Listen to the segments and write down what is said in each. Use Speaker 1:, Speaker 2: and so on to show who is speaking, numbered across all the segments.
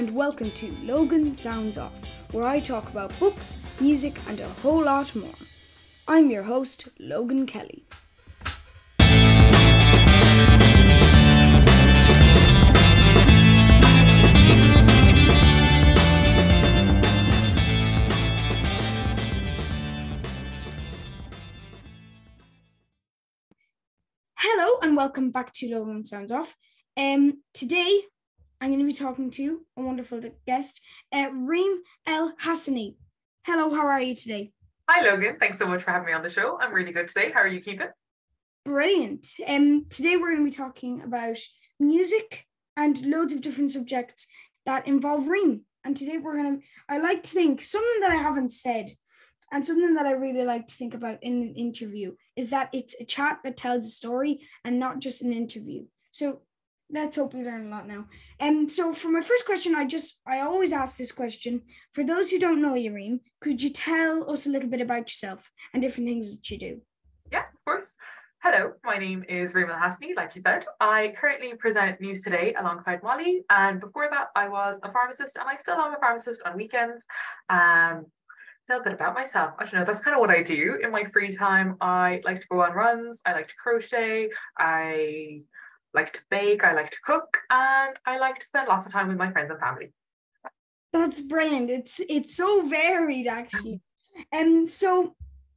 Speaker 1: and welcome to Logan Sounds Off, where I talk about books, music, and a whole lot more. I'm your host, Logan Kelly. Hello and welcome back to Logan Sounds Off. Um, today I'm going to be talking to a wonderful guest, uh, Reem El-Hassany. Hello, how are you today?
Speaker 2: Hi, Logan. Thanks so much for having me on the show. I'm really good today. How are you keeping?
Speaker 1: Brilliant. Um, today we're going to be talking about music and loads of different subjects that involve Reem. And today we're going to, I like to think something that I haven't said and something that I really like to think about in an interview is that it's a chat that tells a story and not just an interview. So let's hope we learn a lot now. And um, so for my first question, I just I always ask this question. For those who don't know you, could you tell us a little bit about yourself and different things that you do?
Speaker 2: Yeah, of course. Hello, my name is Reem Hassany, like you said. I currently present News Today alongside Molly, and before that, I was a pharmacist, and I still am a pharmacist on weekends. Um, a little bit about myself. I don't know, that's kind of what I do in my free time. I like to go on runs, I like to crochet, I like to bake, I like to cook, and I like to spend lots of time with my friends and family.
Speaker 1: That's brilliant. It's it's so varied actually. And so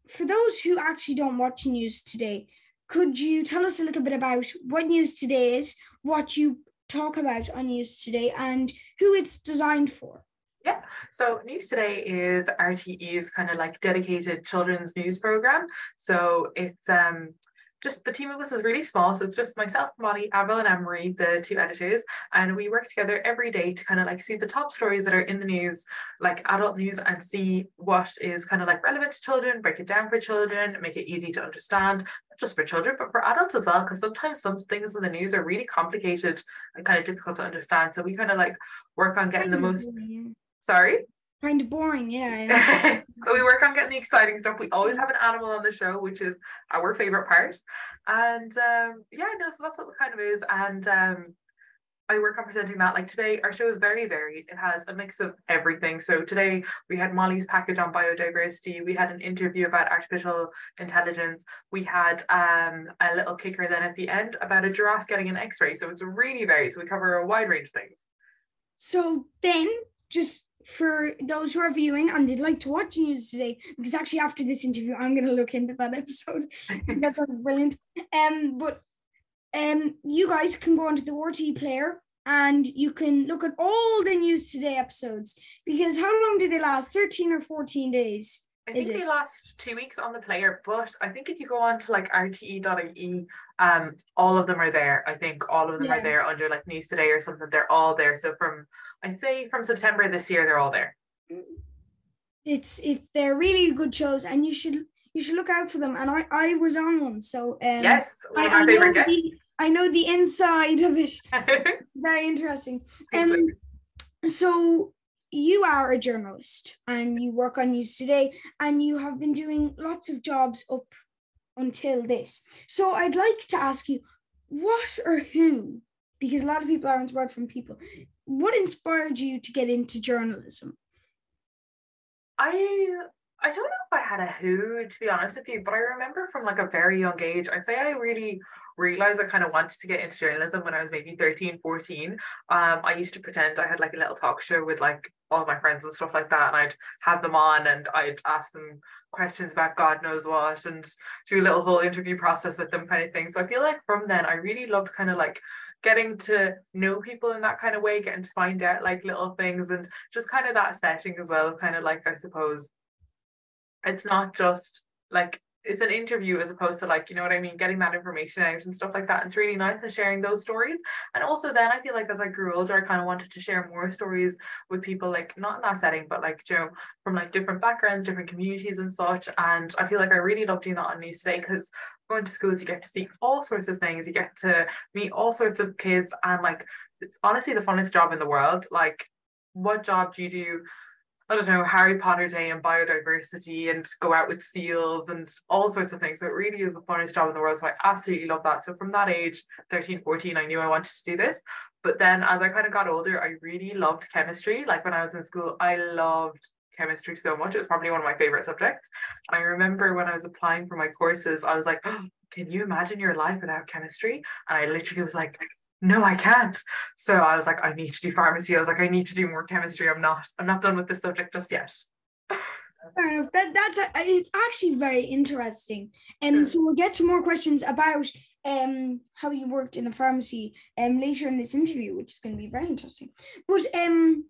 Speaker 1: for those who actually don't watch news today, could you tell us a little bit about what news today is, what you talk about on news today, and who it's designed for?
Speaker 2: Yeah, so News Today is RTE's kind of like dedicated children's news program. So it's um just the team of us is really small. So it's just myself, Molly, Avril, and Emery, the two editors, and we work together every day to kind of like see the top stories that are in the news, like adult news, and see what is kind of like relevant to children, break it down for children, make it easy to understand, not just for children, but for adults as well. Because sometimes some things in the news are really complicated and kind of difficult to understand. So we kind of like work on getting the most. Sorry
Speaker 1: kind of boring yeah
Speaker 2: so we work on getting the exciting stuff we always have an animal on the show which is our favorite part and um, yeah no so that's what it kind of is and um, I work on presenting that. Like today, our show is very varied. It has a mix of everything. So today we had Molly's package on biodiversity. We had an interview about artificial intelligence. We had um, a little kicker then at the end about a giraffe getting an X-ray. So it's really varied. So we cover a wide range of things.
Speaker 1: So then, just for those who are viewing and they'd like to watch news today, because actually after this interview, I'm going to look into that episode. That's brilliant. Um, but um, you guys can go onto the RTE player and you can look at all the news today episodes because how long do they last? 13 or 14 days?
Speaker 2: I think they last two weeks on the player, but I think if you go on to like rte.ie, um, all of them are there. I think all of them yeah. are there under like news today or something. They're all there. So from I'd say from September this year, they're all there.
Speaker 1: It's it. They're really good shows, and you should you should look out for them. And I I was on one, so um,
Speaker 2: yes,
Speaker 1: I, I, know the, I know the inside of it. Very interesting. Um, so you are a journalist and you work on news today and you have been doing lots of jobs up until this so i'd like to ask you what or who because a lot of people are inspired from people what inspired you to get into journalism
Speaker 2: i i don't know if i had a who to be honest with you but i remember from like a very young age i'd say i really realized I kind of wanted to get into journalism when I was maybe 13, 14. Um, I used to pretend I had like a little talk show with like all my friends and stuff like that. And I'd have them on and I'd ask them questions about God knows what and do a little whole interview process with them kind of thing. So I feel like from then I really loved kind of like getting to know people in that kind of way, getting to find out like little things and just kind of that setting as well, kind of like I suppose it's not just like it's an interview as opposed to like you know what I mean getting that information out and stuff like that. It's really nice and sharing those stories. And also then I feel like as I grew older I kind of wanted to share more stories with people like not in that setting but like you know from like different backgrounds different communities and such. And I feel like I really love doing that on news today because going to schools you get to see all sorts of things. You get to meet all sorts of kids and like it's honestly the funnest job in the world. Like what job do you do I don't know, Harry Potter Day and biodiversity and go out with seals and all sorts of things. So it really is the funnest job in the world. So I absolutely love that. So from that age, 13, 14, I knew I wanted to do this. But then as I kind of got older, I really loved chemistry. Like when I was in school, I loved chemistry so much. It was probably one of my favorite subjects. And I remember when I was applying for my courses, I was like, oh, can you imagine your life without chemistry? And I literally was like, no, I can't. So I was like, I need to do pharmacy. I was like, I need to do more chemistry. I'm not, I'm not done with this subject just yet.
Speaker 1: Fair enough. That that's it's actually very interesting. And um, so we'll get to more questions about um how you worked in a pharmacy um later in this interview, which is going to be very interesting. But um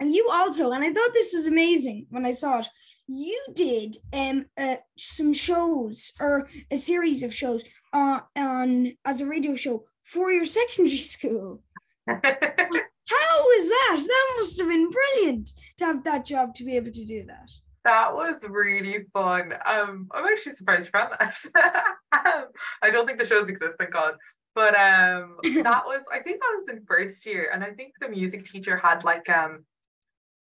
Speaker 1: and you also, and I thought this was amazing when I saw it. You did um uh, some shows or a series of shows uh, on as a radio show for your secondary school. How is that? That must have been brilliant to have that job to be able to do that.
Speaker 2: That was really fun. Um, I'm actually surprised you found that. um, I don't think the shows exist, thank God. But um, that was I think I was in first year, and I think the music teacher had like um,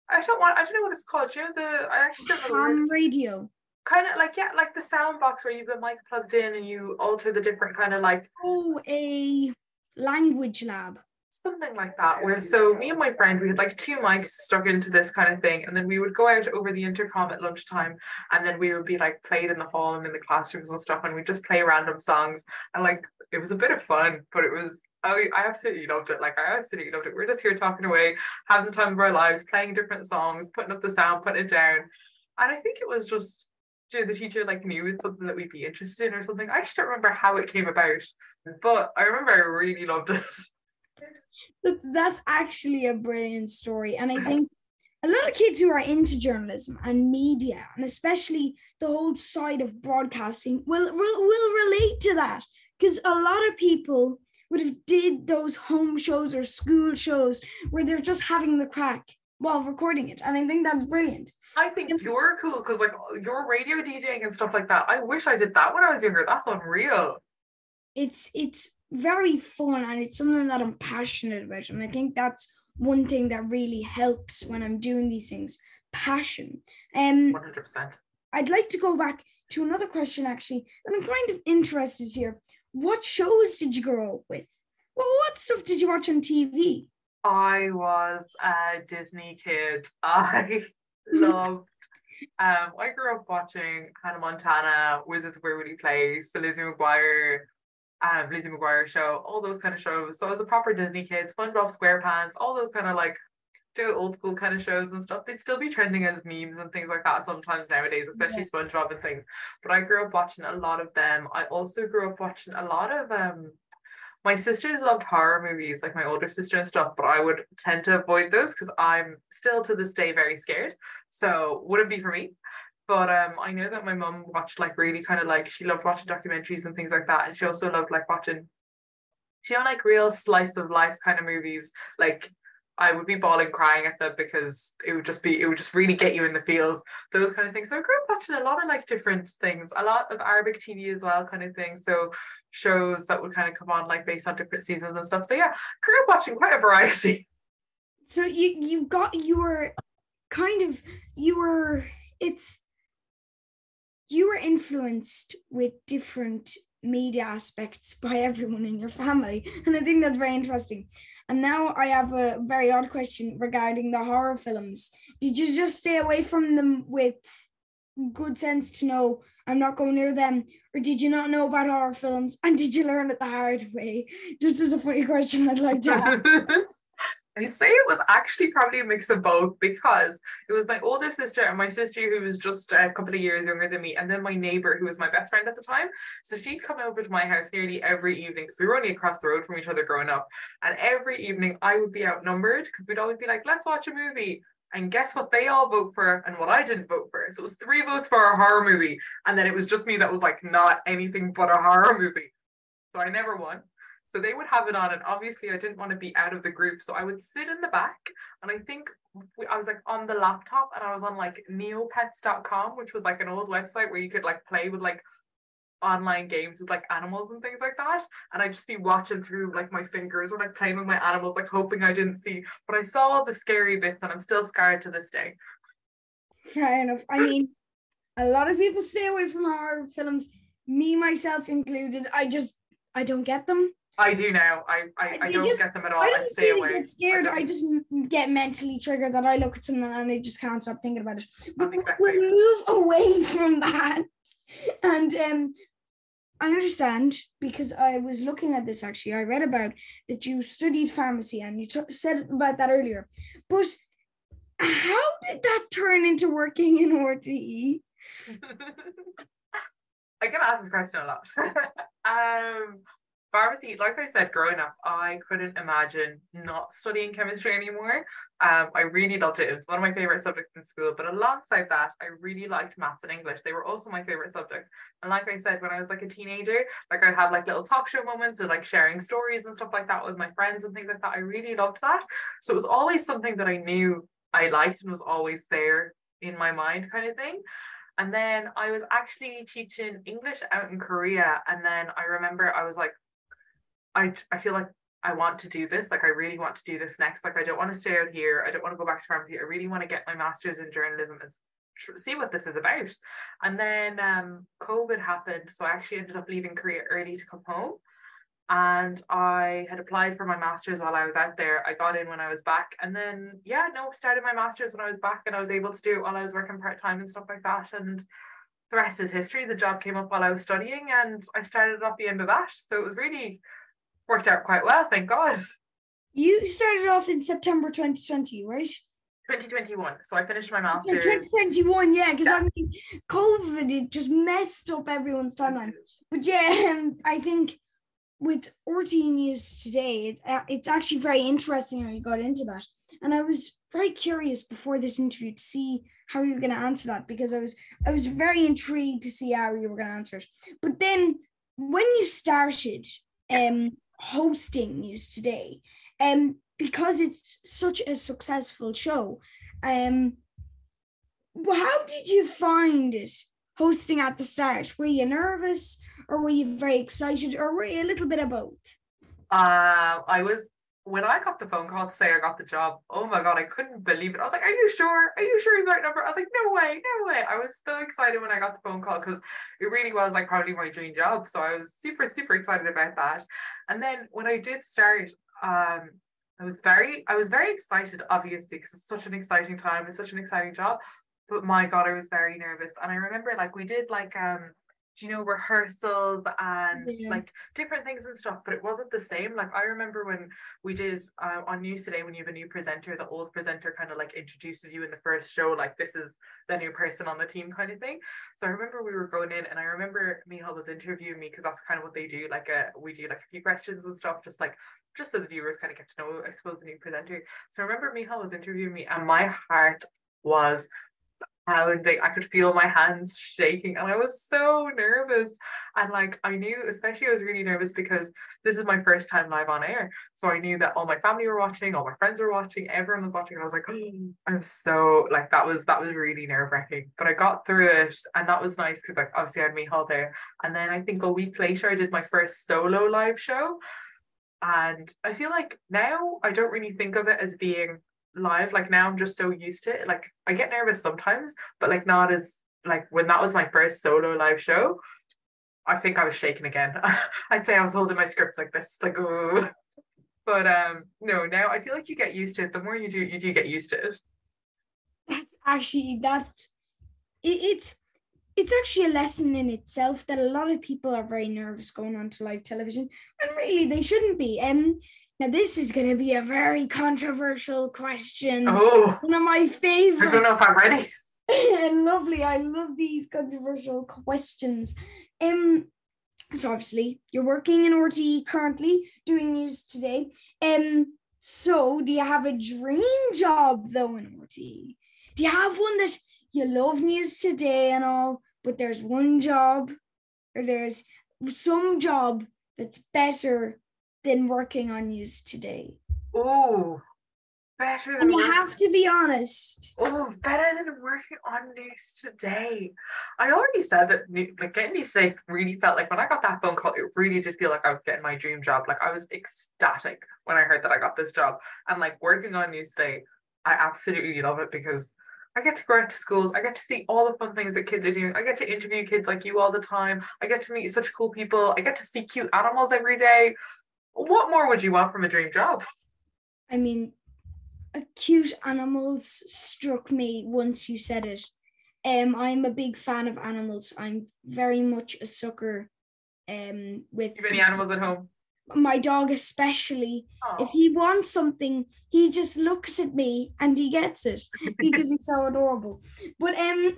Speaker 2: I don't want I don't know what it's called. Do you know the I actually don't know.
Speaker 1: Ham radio
Speaker 2: kind of like yeah like the sound box where you've got mic plugged in and you alter the different kind of like
Speaker 1: oh a language lab.
Speaker 2: Something like that where so me and my friend we had like two mics stuck into this kind of thing and then we would go out over the intercom at lunchtime and then we would be like played in the hall and in the classrooms and stuff and we just play random songs and like it was a bit of fun but it was I, I absolutely loved it like I absolutely loved it. We're just here talking away having the time of our lives playing different songs putting up the sound putting it down and I think it was just the teacher like knew it's something that we'd be interested in or something. I just don't remember how it came about, but I remember I really loved it.
Speaker 1: That's, that's actually a brilliant story, and I think a lot of kids who are into journalism and media, and especially the whole side of broadcasting, will will, will relate to that because a lot of people would have did those home shows or school shows where they're just having the crack while recording it. And I think that's brilliant.
Speaker 2: I think you're cool because like your radio DJing and stuff like that. I wish I did that when I was younger. That's unreal.
Speaker 1: It's it's very fun and it's something that I'm passionate about. And I think that's one thing that really helps when I'm doing these things. Passion. Um
Speaker 2: 100%.
Speaker 1: I'd like to go back to another question actually. And I'm kind of interested here. What shows did you grow up with? Well, what stuff did you watch on TV?
Speaker 2: I was a Disney kid. I loved. Um, I grew up watching Hannah Montana, Wizards of Waverly Place, the Lizzie McGuire, um, Lizzie McGuire show, all those kind of shows. So I was a proper Disney kid. SpongeBob SquarePants, all those kind of like do old school kind of shows and stuff. They'd still be trending as memes and things like that sometimes nowadays, especially yeah. SpongeBob and things. But I grew up watching a lot of them. I also grew up watching a lot of um my sisters loved horror movies, like my older sister and stuff, but I would tend to avoid those because I'm still to this day very scared. So wouldn't be for me. But um, I know that my mum watched like really kind of like she loved watching documentaries and things like that, and she also loved like watching, she know, like real slice of life kind of movies. Like I would be bawling, crying at them because it would just be, it would just really get you in the feels, those kind of things. So I grew up watching a lot of like different things, a lot of Arabic TV as well, kind of thing. So shows that would kind of come on like based on different seasons and stuff. So yeah, grew up watching quite a variety.
Speaker 1: So you you got you were kind of you were it's you were influenced with different media aspects by everyone in your family and i think that's very interesting and now i have a very odd question regarding the horror films did you just stay away from them with good sense to know I'm not going near them? Or did you not know about horror films and did you learn it the hard way? Just as a funny question I'd like to ask.
Speaker 2: I'd say it was actually probably a mix of both because it was my older sister and my sister who was just a couple of years younger than me, and then my neighbor who was my best friend at the time. So she'd come over to my house nearly every evening because we were only across the road from each other growing up. And every evening I would be outnumbered because we'd always be like, let's watch a movie. And guess what they all vote for and what I didn't vote for? So it was three votes for a horror movie. And then it was just me that was like not anything but a horror movie. So I never won. So they would have it on. And obviously I didn't want to be out of the group. So I would sit in the back. And I think I was like on the laptop and I was on like neopets.com, which was like an old website where you could like play with like online games with like animals and things like that. And I'd just be watching through like my fingers or like playing with my animals, like hoping I didn't see. But I saw all the scary bits and I'm still scarred to this day.
Speaker 1: Fair enough. I mean, a lot of people stay away from horror films, me myself included. I just I don't get them.
Speaker 2: I do now. I I, I don't
Speaker 1: just,
Speaker 2: get them at all.
Speaker 1: I
Speaker 2: I, stay
Speaker 1: really
Speaker 2: away.
Speaker 1: get scared.
Speaker 2: I
Speaker 1: I, just get mentally triggered that I look at something and I just can't stop thinking about it. But
Speaker 2: exactly.
Speaker 1: we'll move away from that. And um, I understand because I was looking at this actually. I read about that you studied pharmacy and you t- said about that earlier. But how did that turn into working in RTE?
Speaker 2: I get asked this question a lot. um, pharmacy, like I said, growing up, I couldn't imagine not studying chemistry anymore. Um, I really loved it. It was one of my favorite subjects in school. But alongside that, I really liked maths and English. They were also my favorite subjects. And like I said, when I was like a teenager, like I'd have like little talk show moments and like sharing stories and stuff like that with my friends and things like that. I really loved that. So it was always something that I knew I liked and was always there in my mind, kind of thing. And then I was actually teaching English out in Korea. And then I remember I was like, I, I feel like I want to do this. Like, I really want to do this next. Like, I don't want to stay out here. I don't want to go back to pharmacy. I really want to get my master's in journalism and tr- see what this is about. And then um, COVID happened. So I actually ended up leaving Korea early to come home. And I had applied for my master's while I was out there. I got in when I was back. And then, yeah, no, started my master's when I was back and I was able to do it while I was working part time and stuff like that. And the rest is history. The job came up while I was studying and I started off the end of that. So it was really worked out quite well, thank God.
Speaker 1: You started off in September 2020, right?
Speaker 2: 2021. So I finished my
Speaker 1: Yeah, 2021, yeah, because
Speaker 2: Yeah.
Speaker 1: I mean, COVID it just messed up everyone's timeline. But yeah, um, I think with RTE News today, it, uh, it's actually very interesting how you got into that. And I was very curious before this interview to see how you were going to answer that because I was I was very intrigued to see how you were going to answer it. But then when you started um hosting News Today, um because it's such a successful show, um how did you find it hosting at the start? Were you nervous or were you very excited or were you a little bit of both?
Speaker 2: Um, I was when I got the phone call to say I got the job. Oh my god, I couldn't believe it. I was like, "Are you sure? Are you sure you got number?" I was like, "No way, no way!" I was so excited when I got the phone call because it really was like probably my dream job. So I was super, super excited about that. And then when I did start, um, I was very, I was very excited, obviously, because it's such an exciting time. It's such an exciting job. But my god, I was very nervous. And I remember like we did like um you know rehearsals and
Speaker 1: Yeah.
Speaker 2: like different things and stuff but it wasn't the same. Like i remember when we did uh, on news today when you have a new presenter the old presenter kind of like introduces you in the first show like this is the new person on the team kind of thing. So i remember we were going in and i remember Michal was interviewing me because that's kind of what they do like uh, we do like a few questions and stuff just like just so the viewers kind of get to know i suppose the new presenter. So i remember Michal was interviewing me and my heart was pounding. I could feel my hands shaking and I was so nervous. And like I knew, especially I was really nervous because this is my first time live on air. So I knew that all my family were watching, all my friends were watching, everyone was watching. I was like, mm. oh, I'm so like that was that was really nerve-wracking. But I got through it and that was nice because like obviously I had Michal there. And then I think a week later I did my first solo live show. And I feel like now I don't really think of it as being live like now i'm just so used to it like i get nervous sometimes but like not as like when that was my first solo live show i think i was shaking again. I'd say i was holding my scripts like this like oh but um no now i feel like you get used to it. The more you do you do get used to it.
Speaker 1: That's actually that it, it's it's actually a lesson in itself that a lot of people are very nervous going on to live television and really they shouldn't be. Um now this is gonna be a very controversial question.
Speaker 2: oh
Speaker 1: One of my
Speaker 2: favorites.
Speaker 1: i
Speaker 2: don't know if i'm ready
Speaker 1: Lovely. I love these controversial questions. Um, so obviously you're working in RTE currently, doing news today. Um, so do you have a dream job though in RTE? Do you have one that you love news today and all, but there's one job or there's some job that's better than working on news today?
Speaker 2: oh better than
Speaker 1: And you have to be honest.
Speaker 2: Oh, better than working on news today. I already said that like getting news today really felt like when I got that phone call, it really did feel like I was getting my dream job. Like I was ecstatic when I heard that I got this job. And like working on news today, I absolutely love it because I get to go out to schools. I get to see all the fun things that kids are doing. I get to interview kids like you all the time. I get to meet such cool people. I get to see cute animals every day. What more would you want from a dream job?
Speaker 1: I mean, cute animals struck me once you said it. Um, I'm a big fan of animals. I'm very much a sucker. Um, with
Speaker 2: you have any animals at home?
Speaker 1: My dog, especially. Aww. If he wants something, he just looks at me and he gets it because he's so adorable. But um,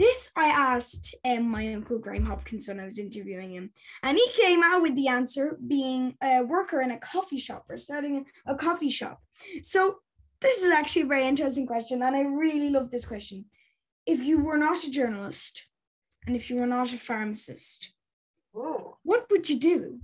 Speaker 1: this I asked um, my uncle Graham Hopkins when I was interviewing him, and he came out with the answer being a worker in a coffee shop or starting a coffee shop. So this is actually a very interesting question, and I really love this question. If you were not a journalist and if you were not a pharmacist,
Speaker 2: Ooh.
Speaker 1: what would you do?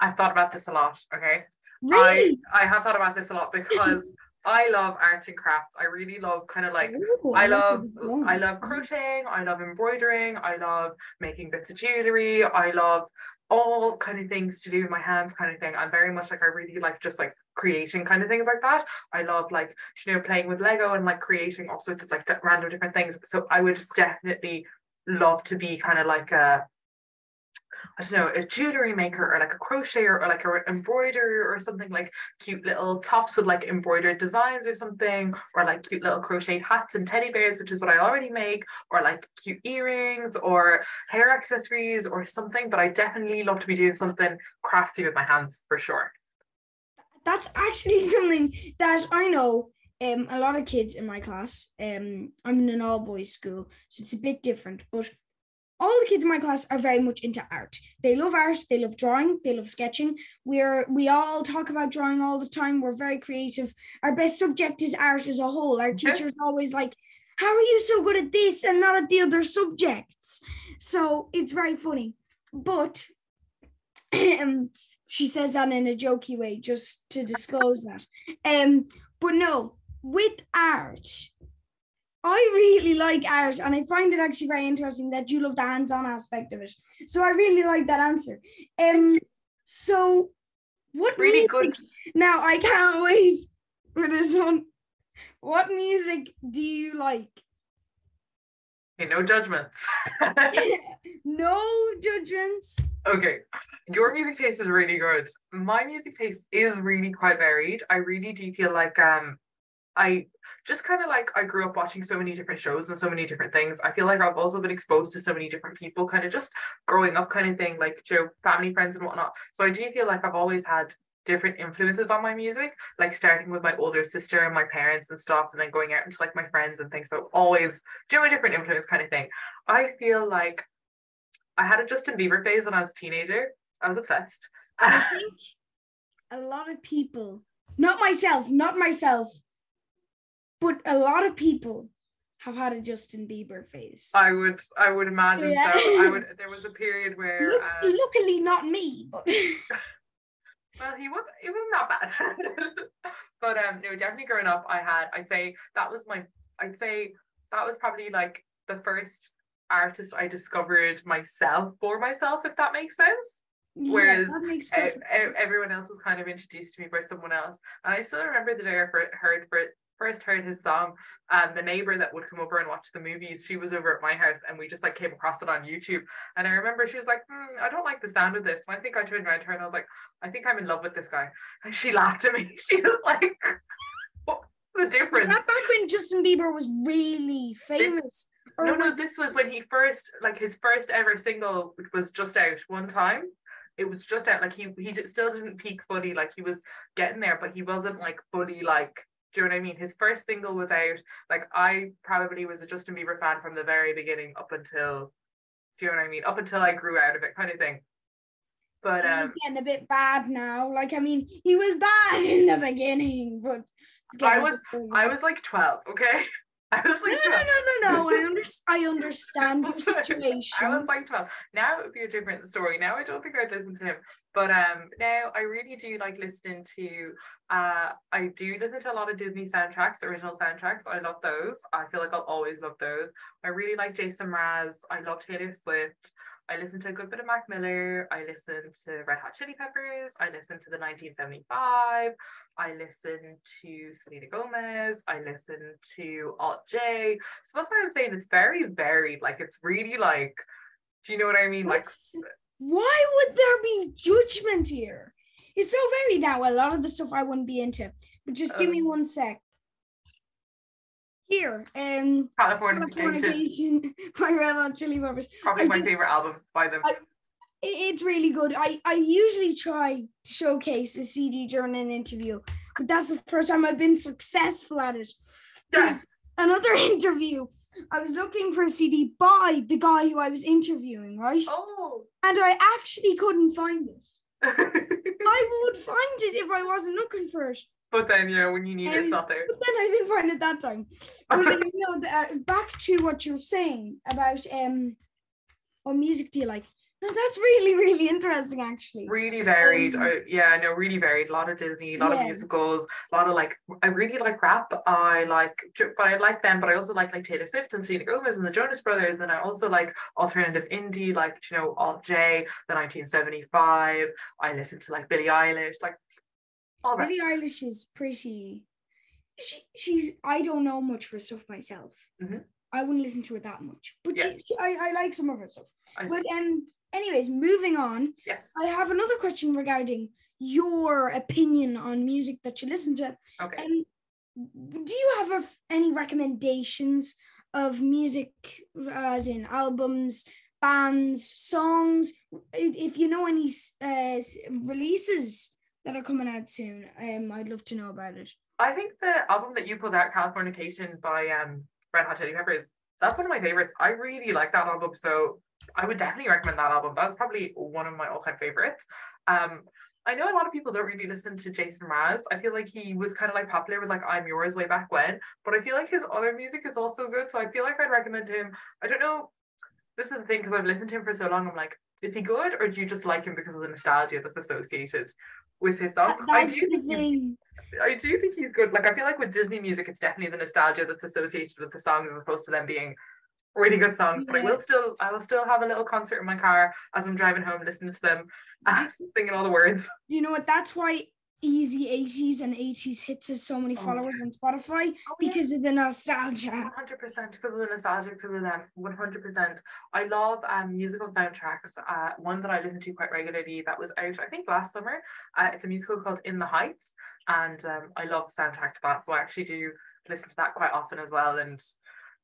Speaker 2: I've thought about this a lot. Okay.
Speaker 1: Really?
Speaker 2: I, I have thought about this a lot because I love arts and crafts. I really love kind of like Ooh, I, I love I love crocheting, I love embroidering, I love making bits of jewelry, I love all kind of things to do with my hands kind of thing. I'm very much like I really like just like creating kind of things like that. I love like you know playing with Lego and like creating all sorts of like random different things. So I would definitely love to be kind of like a I don't know, a jewelry maker or like a crocheter or like an embroiderer or something like cute little tops with like embroidered designs or something, or like cute little crocheted hats and teddy bears, which is what I already make, or like cute earrings or hair accessories or something. But I definitely love to be doing something crafty with my hands for sure.
Speaker 1: That's actually something that I know um, a lot of kids in my class. Um, I'm in an all boys school, so it's a bit different. But all the kids in my class are very much into art. They love art, they love drawing, they love sketching. We're we all talk about drawing all the time. We're very creative. Our best subject is art as a whole. Our teachers always like, how are you so good at this and not at the other subjects? So it's very funny. But um, she says that in a jokey way, just to disclose that. Um, but no, with art, I really like art and I find it actually very interesting that you love the hands-on aspect of it. So I really like that answer. Um so what really music good. now I can't wait for this one. What music do you like?
Speaker 2: Hey, no judgments.
Speaker 1: no judgments.
Speaker 2: Okay. Your music taste is really good. My music taste is really quite varied. I really do feel like um I just kind of like I grew up watching so many different shows and so many different things. I feel like I've also been exposed to so many different people, kind of just growing up, kind of thing, like you know, family, friends, and whatnot. So I do feel like I've always had different influences on my music, like starting with my older sister and my parents and stuff, and then going out into like my friends and things. So always do a different influence kind of thing. I feel like I had a Justin Bieber phase when I was a teenager. I was obsessed.
Speaker 1: I think a lot of people, not myself, not myself, but a lot of people have had a Justin Bieber phase.
Speaker 2: I would, I would imagine yeah. so. I would. There was a period where, Look,
Speaker 1: um, luckily, not me, but.
Speaker 2: well, he was. It wasn't that bad, but um, no, definitely growing up, I had. I'd say that was my. I'd say that was probably like the first artist I discovered myself for myself, if that makes sense. Yeah, Whereas everyone else was kind of introduced to me by someone else. And I still remember the day I heard for first heard his song, and the neighbor that would come over and watch the movies, she was over at my house, and we just like came across it on YouTube. And I remember she was like, hmm, "I don't like the sound of this." And I think I turned around to her and I was like, "I think I'm in love with this guy," and she laughed at me. She was like, "What's the difference?"
Speaker 1: Is that back when Justin Bieber was really famous? This,
Speaker 2: no, no, this was when he first, like his first ever single which was just out one time it was just out like he he still didn't peak fully like he was getting there but he wasn't like fully like do you know what I mean? His first single was out. Like I probably was a Justin Bieber fan from the very beginning up until do you know what I mean? Up until I grew out of it kind of thing. But um,
Speaker 1: he's getting a bit bad now. Like I mean, he was bad in the beginning, but
Speaker 2: I was I was like 12, okay? I was like,
Speaker 1: no, no, no, no, no. I, under- I understand the situation.
Speaker 2: I was like 12. Now it would be a different story. Now I don't think I'd listen to him. But um now I really do like listening to uh I do listen to a lot of Disney soundtracks, original soundtracks. I love those. I feel like I'll always love those. I really like Jason Mraz. I love Taylor Swift. I listen to a good bit of Mac Miller. I listen to Red Hot Chili Peppers. I listen to the 1975. I listen to Selena Gomez. I listen to Alt J. So that's why I'm saying it's very varied. Like it's really like, do you know what I mean? Like,
Speaker 1: why would there be judgment here? It's so varied now. A lot of the stuff I wouldn't be into. But just give me
Speaker 2: Um,
Speaker 1: one sec. Here, um,
Speaker 2: California
Speaker 1: Californication by Red Hot Chili Peppers.
Speaker 2: probably
Speaker 1: I
Speaker 2: my
Speaker 1: just-
Speaker 2: favorite album by them.
Speaker 1: I- It's really good. I, I usually try to showcase a CD during an interview, but that's the first time I've been successful at it.
Speaker 2: Yes.
Speaker 1: Another interview, I was looking for a CD by the guy who I was interviewing, right?
Speaker 2: Oh.
Speaker 1: And I actually couldn't find it. I would find it if I wasn't looking for it.
Speaker 2: But then yeah, when you need it, it's
Speaker 1: Um,
Speaker 2: not there.
Speaker 1: But then I didn't find it that time. But uh, you know, the, uh, back to what you're saying about um, what music do you like? No, that's really, really interesting, actually.
Speaker 2: really varied.
Speaker 1: Um,
Speaker 2: I, yeah, no, really varied. A lot of Disney, a lot
Speaker 1: Yeah.
Speaker 2: of musicals, a lot of like. I really like rap. I like, but I like them. But I also like like Taylor Swift and Selena Gomez and the Jonas Brothers, and I also like alternative indie, like you know Alt J, the 1975. I listen to like Billie Eilish, like all that.
Speaker 1: Billie Eilish is pretty. She, she's. I don't know much of her stuff myself.
Speaker 2: Mhm.
Speaker 1: I wouldn't listen to it that much, but
Speaker 2: Yeah.
Speaker 1: she, she, I, I like some of her stuff. But um, anyways, moving on.
Speaker 2: yes.
Speaker 1: I have another question regarding your opinion on music that you listen to.
Speaker 2: Okay.
Speaker 1: Um, do you have a, any recommendations of music, as in albums, bands, songs? If if you know any uh, releases that are coming out soon, um, I'd love to know about it.
Speaker 2: I think the album that you put out, Californication by um Red Hot Chili Peppers, that's one of my favorites. I really like that album, so I would definitely recommend that album. That's probably one of my all-time favorites. Um, I know a lot of people don't really listen to Jason Mraz. I feel like he was kind of like popular with like I'm Yours way back when, but I feel like his other music is also good. So I feel like I'd recommend him. I don't know. This is the thing because I've listened to him for so long. I'm like, is he good or do you just like him because of the nostalgia that's associated with his songs? I do think he's. I do think he's good. Like I feel like with Disney music, it's definitely the nostalgia that's associated with the songs as opposed to them being really good songs. But I will still I will still have a little concert in my car as I'm driving home listening to them, uh, singing all the words.
Speaker 1: You know what? That's why Easy 80s and 80s hits has so many
Speaker 2: Oh,
Speaker 1: followers on Spotify because of the nostalgia.
Speaker 2: One hundred percent because of the nostalgia, because of them. One hundred percent. I love um musical soundtracks. Uh, one that I listen to quite regularly that was out, I think, last summer. Uh, it's a musical called In the Heights, and um, I love the soundtrack to that. So I actually do listen to that quite often as well. And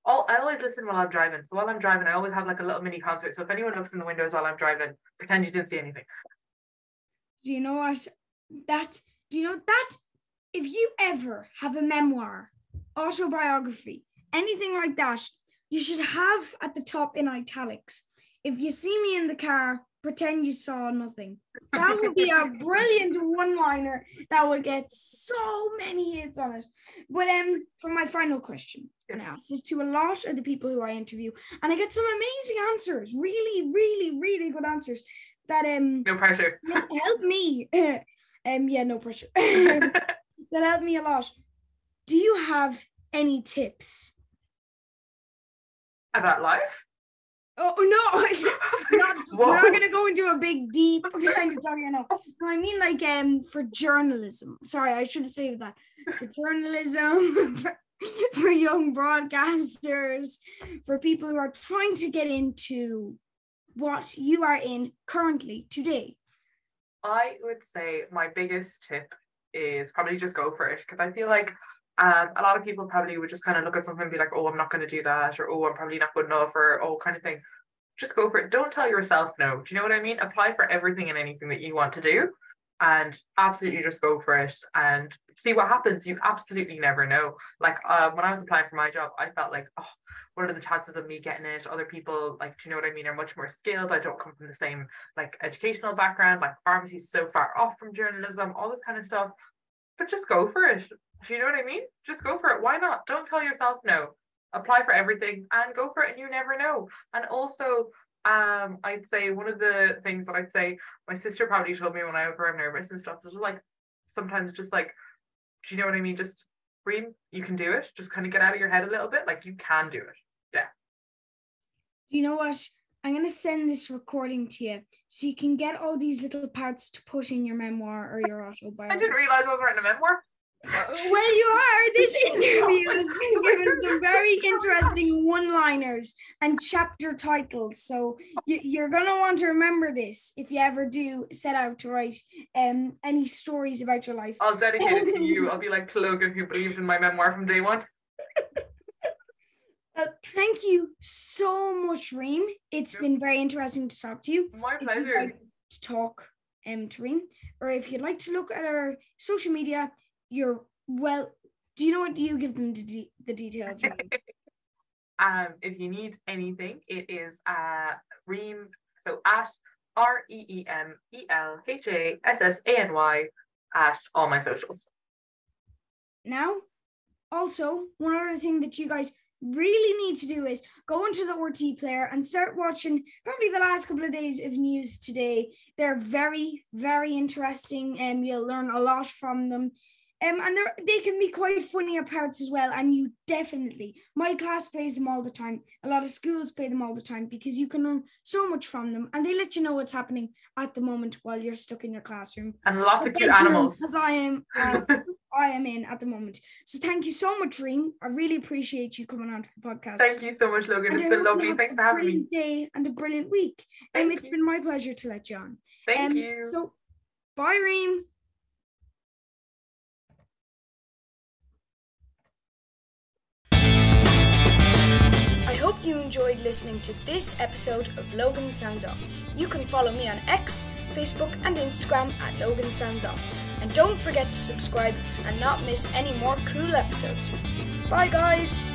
Speaker 2: all, I always listen while I'm driving. So while I'm driving, I always have like a little mini concert. So if anyone looks in the windows while I'm driving, pretend you didn't see anything.
Speaker 1: Do you know what? That do you know that if you ever have a memoir, autobiography, anything like that, you should have at the top in italics. If you see me in the car, pretend you saw nothing. That would be a brilliant one-liner that would get so many hits on it. But um, for my final question, and I ask this to a lot of the people who I interview, and I get some amazing answers, really, really, really good answers that um
Speaker 2: No pressure.
Speaker 1: help me. um, yeah, no pressure. that helped me a lot. Do you have any tips?
Speaker 2: About life?
Speaker 1: Oh no, not, we're not gonna go into a big deep kind of talk here now. No, I mean like um for journalism. Sorry, I should have said that. For journalism, for, for young broadcasters, for people who are trying to get into what you are in currently today.
Speaker 2: I would say my biggest tip is probably just go for it because I feel like um, a lot of people probably would just kind of look at something and be like, oh, I'm not going to do that, or oh, I'm probably not good enough, or oh, kind of thing. Just go for it. Don't tell yourself no. Do you know what I mean? Apply for everything and anything that you want to do and absolutely just go for it and see what happens. You absolutely never know. Like um, when I was applying for my job, I felt like, oh, what are the chances of me getting it? Other people, like, do you know what I mean, are much more skilled. I don't come from the same like educational background. Like pharmacy is so far off from journalism, all this kind of stuff. But just go for it. Do you know what I mean? Just go for it. Why not? Don't tell yourself no. Apply for everything and go for it, and you never know. And also, um, I'd say one of the things that I'd say my sister probably told me when I was very nervous and stuff. is like sometimes just like, do you know what I mean? Just Reem, you can do it. Just kind of get out of your head a little bit. Like you can do it. Yeah.
Speaker 1: You know what? I'm gonna send this recording to you so you can get all these little parts to put in your memoir or your autobiography.
Speaker 2: I didn't realize I was writing a memoir.
Speaker 1: Well, you are. This interview has been given some very interesting one-liners and chapter titles. So you, you're gonna want to remember this if you ever do set out to write um any stories about your life.
Speaker 2: I'll dedicate it to you. I'll be like to Logan who believed in my memoir from day one.
Speaker 1: Uh, thank you so much, Reem. It's
Speaker 2: Yep.
Speaker 1: been very interesting to talk to you.
Speaker 2: My pleasure.
Speaker 1: like to talk um, to Reem, or if you'd like to look at our social media, you're well. Do you know what you give them the, de- the details?
Speaker 2: Um, if you need anything, it is uh Reem, so at R E E M E L H A S S A N Y at all my socials.
Speaker 1: now, also one other thing that you guys really need to do is go into the RTE player and start watching probably the last couple of days of news today. They're very, very interesting and you'll learn a lot from them. Um, and they can be quite funny at parts as well. And you definitely, my class plays them all the time. A lot of schools play them all the time because you can learn so much from them and they let you know what's happening at the moment while you're stuck in your classroom.
Speaker 2: And lots of cute animals.
Speaker 1: As I am, as I am in at the moment. So thank you so much, Reem. I really appreciate you coming onto the podcast.
Speaker 2: Thank you so much, Logan.
Speaker 1: And
Speaker 2: It's
Speaker 1: I
Speaker 2: been lovely. Thanks for having me.
Speaker 1: brilliant Day and a brilliant week. Um,
Speaker 2: Thank
Speaker 1: it's
Speaker 2: you.
Speaker 1: been my pleasure to let you on.
Speaker 2: Thank
Speaker 1: Um,
Speaker 2: you.
Speaker 1: So, bye, Reem. I hope you enjoyed listening to this episode of Logan Sounds Off. You can follow me on X, Facebook, and Instagram at Logan Sounds Off. And don't forget to subscribe and not miss any more cool episodes. Bye, guys!